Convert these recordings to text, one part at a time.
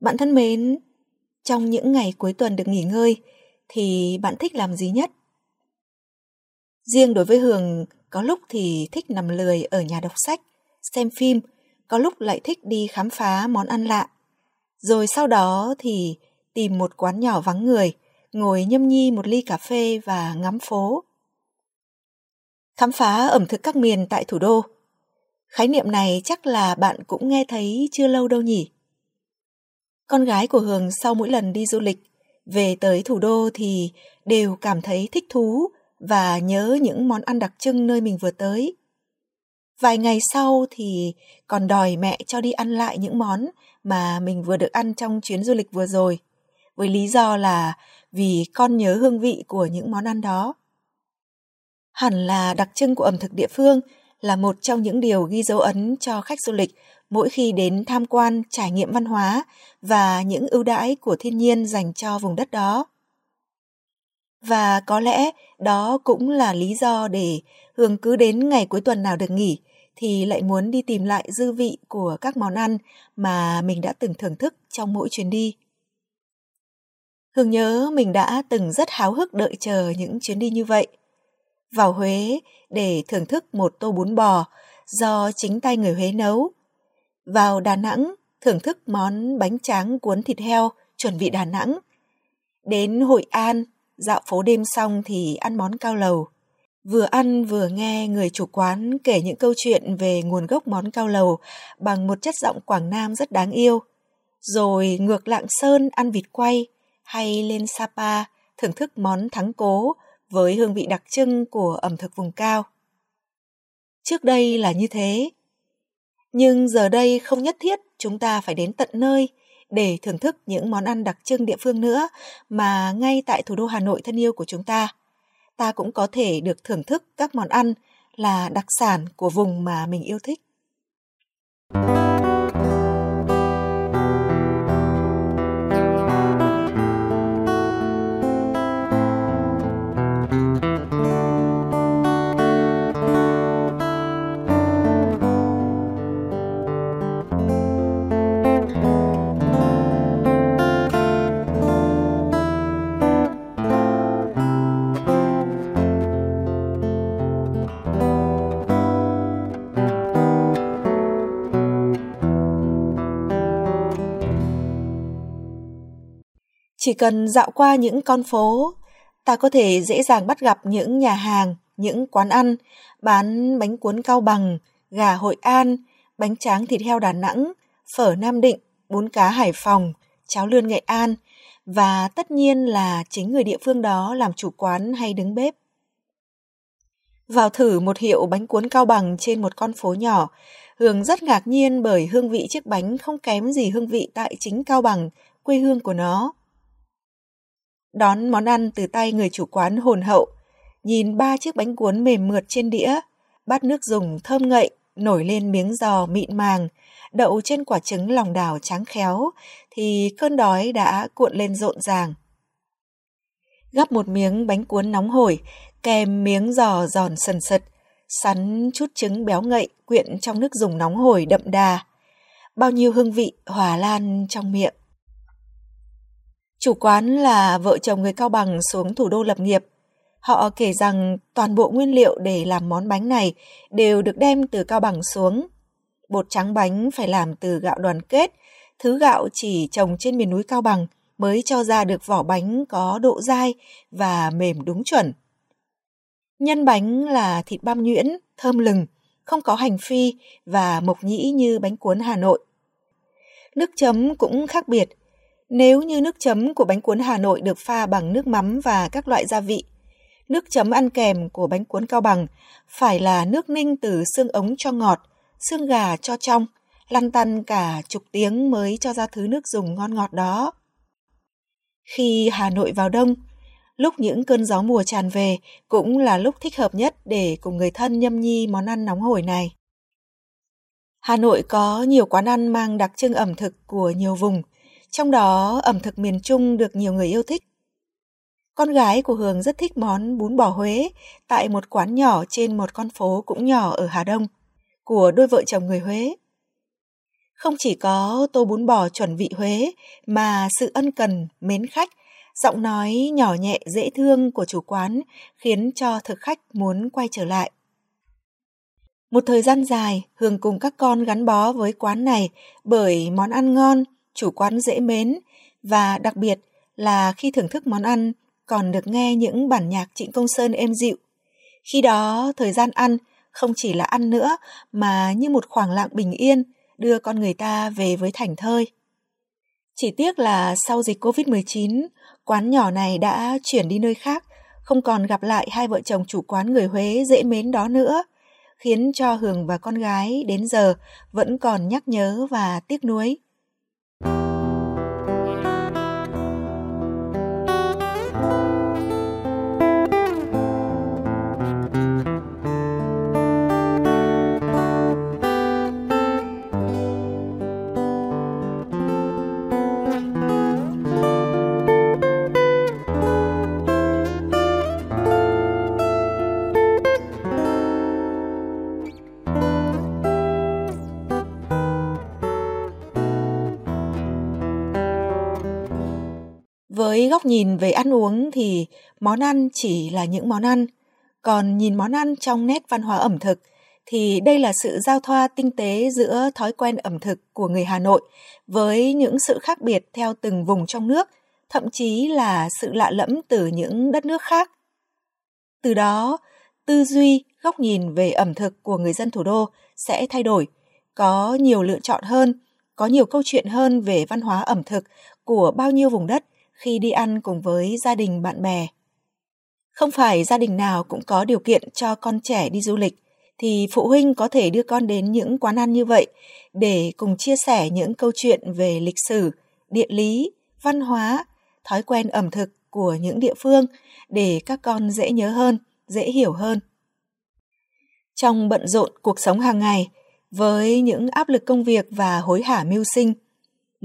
Bạn thân mến, trong những ngày cuối tuần được nghỉ ngơi thì bạn thích làm gì nhất? Riêng đối với Hường, có lúc thì thích nằm lười ở nhà đọc sách, xem phim, có lúc lại thích đi khám phá món ăn lạ. Rồi sau đó thì tìm một quán nhỏ vắng người, ngồi nhâm nhi một ly cà phê và ngắm phố. Khám phá ẩm thực các miền tại thủ đô – Khái niệm này chắc là bạn cũng nghe thấy chưa lâu đâu nhỉ? Con gái của Hường sau mỗi lần đi du lịch, về tới thủ đô thì đều cảm thấy thích thú và nhớ những món ăn đặc trưng nơi mình vừa tới. Vài ngày sau thì còn đòi mẹ cho đi ăn lại những món mà mình vừa được ăn trong chuyến du lịch vừa rồi, với lý do là vì con nhớ hương vị của những món ăn đó. Hẳn là đặc trưng của ẩm thực địa phương là một trong những điều ghi dấu ấn cho khách du lịch mỗi khi đến tham quan, trải nghiệm văn hóa và những ưu đãi của thiên nhiên dành cho vùng đất đó. Và có lẽ đó cũng là lý do để Hương cứ đến ngày cuối tuần nào được nghỉ thì lại muốn đi tìm lại dư vị của các món ăn mà mình đã từng thưởng thức trong mỗi chuyến đi. Hương nhớ mình đã từng rất háo hức đợi chờ những chuyến đi như vậy – vào Huế để thưởng thức một tô bún bò do chính tay người Huế nấu. Vào Đà Nẵng thưởng thức món bánh tráng cuốn thịt heo chuẩn vị Đà Nẵng. Đến Hội An, dạo phố đêm xong thì ăn món cao lầu. Vừa ăn vừa nghe người chủ quán kể những câu chuyện về nguồn gốc món cao lầu bằng một chất giọng Quảng Nam rất đáng yêu. Rồi ngược Lạng Sơn ăn vịt quay hay lên Sapa thưởng thức món thắng cố với hương vị đặc trưng của ẩm thực vùng cao. Trước đây là như thế, nhưng giờ đây không nhất thiết chúng ta phải đến tận nơi để thưởng thức những món ăn đặc trưng địa phương nữa mà ngay tại thủ đô Hà Nội thân yêu của chúng ta, ta cũng có thể được thưởng thức các món ăn là đặc sản của vùng mà mình yêu thích. Chỉ cần dạo qua những con phố, ta có thể dễ dàng bắt gặp những nhà hàng, những quán ăn bán bánh cuốn cao bằng, gà Hội An, bánh tráng thịt heo Đà Nẵng, phở Nam Định, bún cá Hải Phòng, cháo lươn Nghệ An và tất nhiên là chính người địa phương đó làm chủ quán hay đứng bếp. Vào thử một hiệu bánh cuốn cao bằng trên một con phố nhỏ, Hương rất ngạc nhiên bởi hương vị chiếc bánh không kém gì hương vị tại chính Cao Bằng, quê hương của nó đón món ăn từ tay người chủ quán hồn hậu, nhìn ba chiếc bánh cuốn mềm mượt trên đĩa, bát nước dùng thơm ngậy, nổi lên miếng giò mịn màng, đậu trên quả trứng lòng đào trắng khéo, thì cơn đói đã cuộn lên rộn ràng. Gắp một miếng bánh cuốn nóng hổi, kèm miếng giò giòn sần sật, sắn chút trứng béo ngậy quyện trong nước dùng nóng hổi đậm đà. Bao nhiêu hương vị hòa lan trong miệng. Chủ quán là vợ chồng người Cao Bằng xuống thủ đô lập nghiệp. Họ kể rằng toàn bộ nguyên liệu để làm món bánh này đều được đem từ Cao Bằng xuống. Bột trắng bánh phải làm từ gạo đoàn kết, thứ gạo chỉ trồng trên miền núi Cao Bằng mới cho ra được vỏ bánh có độ dai và mềm đúng chuẩn. Nhân bánh là thịt băm nhuyễn, thơm lừng, không có hành phi và mộc nhĩ như bánh cuốn Hà Nội. Nước chấm cũng khác biệt, nếu như nước chấm của bánh cuốn Hà Nội được pha bằng nước mắm và các loại gia vị, nước chấm ăn kèm của bánh cuốn Cao Bằng phải là nước ninh từ xương ống cho ngọt, xương gà cho trong, lăn tăn cả chục tiếng mới cho ra thứ nước dùng ngon ngọt đó. Khi Hà Nội vào đông, lúc những cơn gió mùa tràn về cũng là lúc thích hợp nhất để cùng người thân nhâm nhi món ăn nóng hổi này. Hà Nội có nhiều quán ăn mang đặc trưng ẩm thực của nhiều vùng, trong đó ẩm thực miền Trung được nhiều người yêu thích. Con gái của Hường rất thích món bún bò Huế tại một quán nhỏ trên một con phố cũng nhỏ ở Hà Đông của đôi vợ chồng người Huế. Không chỉ có tô bún bò chuẩn vị Huế mà sự ân cần, mến khách, giọng nói nhỏ nhẹ dễ thương của chủ quán khiến cho thực khách muốn quay trở lại. Một thời gian dài, Hương cùng các con gắn bó với quán này bởi món ăn ngon, chủ quán dễ mến và đặc biệt là khi thưởng thức món ăn còn được nghe những bản nhạc Trịnh Công Sơn êm dịu. Khi đó, thời gian ăn không chỉ là ăn nữa mà như một khoảng lặng bình yên đưa con người ta về với thành thơi. Chỉ tiếc là sau dịch Covid-19, quán nhỏ này đã chuyển đi nơi khác, không còn gặp lại hai vợ chồng chủ quán người Huế dễ mến đó nữa, khiến cho Hường và con gái đến giờ vẫn còn nhắc nhớ và tiếc nuối. Với góc nhìn về ăn uống thì món ăn chỉ là những món ăn, còn nhìn món ăn trong nét văn hóa ẩm thực thì đây là sự giao thoa tinh tế giữa thói quen ẩm thực của người Hà Nội với những sự khác biệt theo từng vùng trong nước, thậm chí là sự lạ lẫm từ những đất nước khác. Từ đó, tư duy, góc nhìn về ẩm thực của người dân thủ đô sẽ thay đổi, có nhiều lựa chọn hơn, có nhiều câu chuyện hơn về văn hóa ẩm thực của bao nhiêu vùng đất khi đi ăn cùng với gia đình bạn bè. Không phải gia đình nào cũng có điều kiện cho con trẻ đi du lịch, thì phụ huynh có thể đưa con đến những quán ăn như vậy để cùng chia sẻ những câu chuyện về lịch sử, địa lý, văn hóa, thói quen ẩm thực của những địa phương để các con dễ nhớ hơn, dễ hiểu hơn. Trong bận rộn cuộc sống hàng ngày, với những áp lực công việc và hối hả mưu sinh,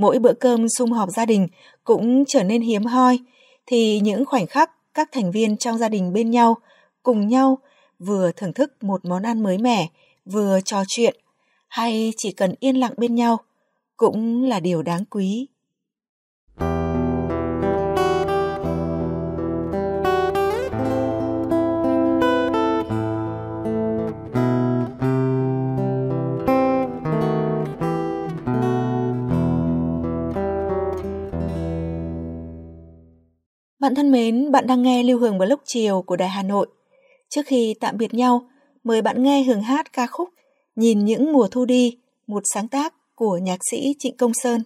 mỗi bữa cơm sum họp gia đình cũng trở nên hiếm hoi, thì những khoảnh khắc các thành viên trong gia đình bên nhau, cùng nhau vừa thưởng thức một món ăn mới mẻ, vừa trò chuyện, hay chỉ cần yên lặng bên nhau, cũng là điều đáng quý. Thân mến, bạn đang nghe Lưu Hương vào lúc chiều của Đài Hà Nội. Trước khi tạm biệt nhau, mời bạn nghe Hương hát ca khúc Nhìn những mùa thu đi, một sáng tác của nhạc sĩ Trịnh Công Sơn.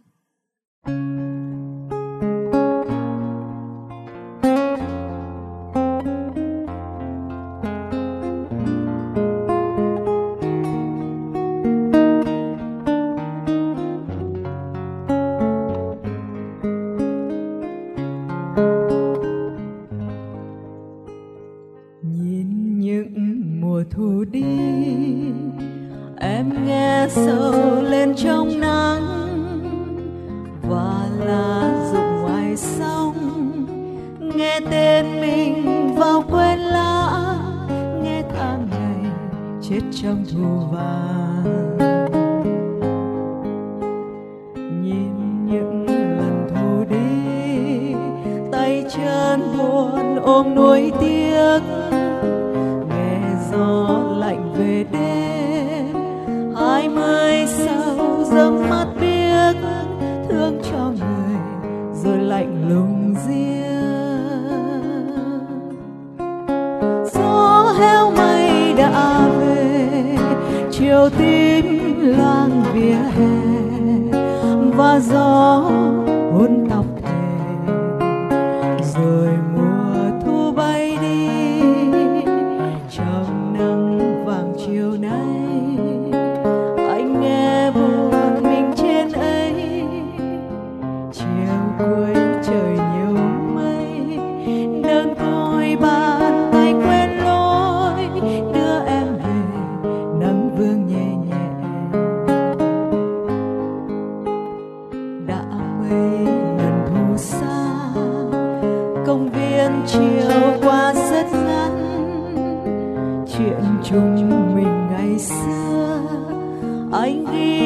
Chết trong thu vàng nhìn những lần thu đi, tay chân buồn ôm nuối tiếc. Nghe gió lạnh về đêm, hai mươi sau dâng mắt biếc. Thương cho người rồi lạnh lùng tim lang vỉa hè và gió chung mình ngày xưa. Anh ghi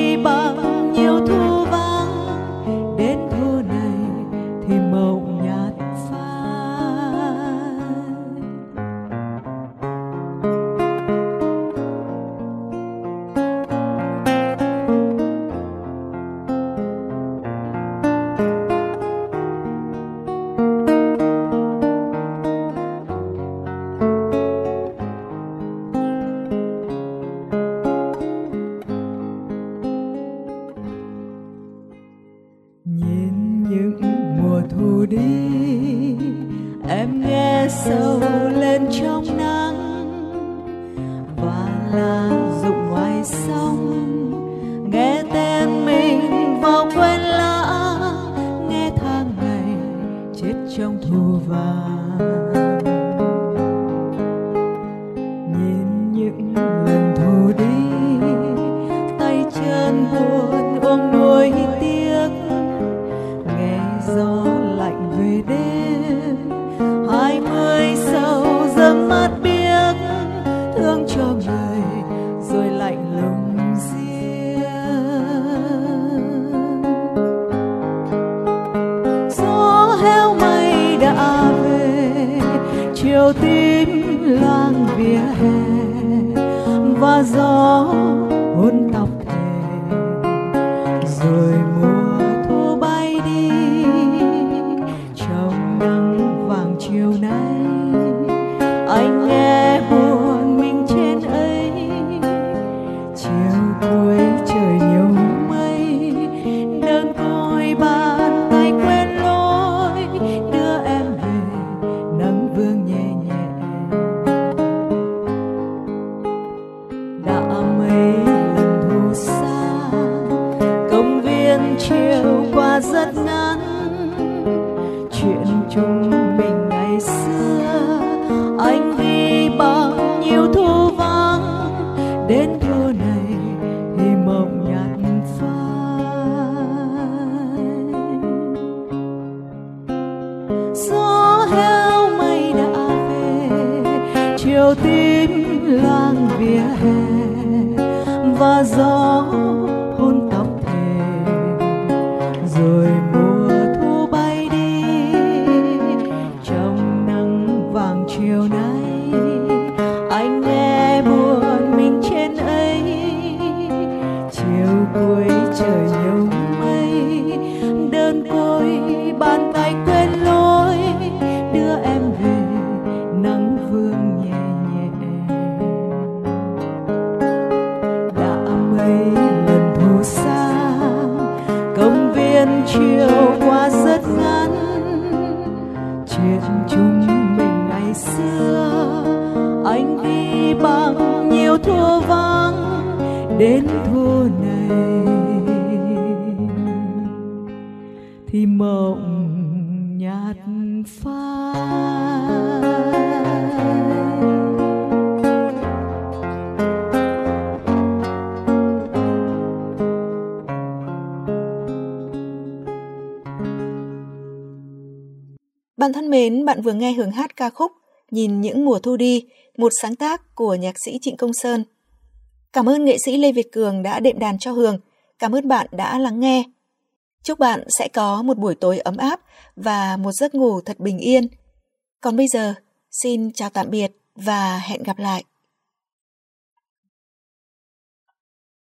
chiều tím loang vỉa hè và gió đến thu này thì mộng nhạt phai. Gió heo mây đã về, chiều tím loang vỉa hè, và gió hôn tóc thề. Rồi mùa thu bay đi, trong nắng vàng chiều nay. Đến thu này thì mộng nhạt phai Bạn thân mến, bạn vừa nghe hướng hát ca khúc Nhìn những mùa thu đi, một sáng tác của nhạc sĩ Trịnh Công Sơn. Cảm ơn nghệ sĩ Lê Việt Cường đã đệm đàn cho Hường. Cảm ơn bạn đã lắng nghe. Chúc bạn sẽ có một buổi tối ấm áp và một giấc ngủ thật bình yên. Còn bây giờ, xin chào tạm biệt và hẹn gặp lại.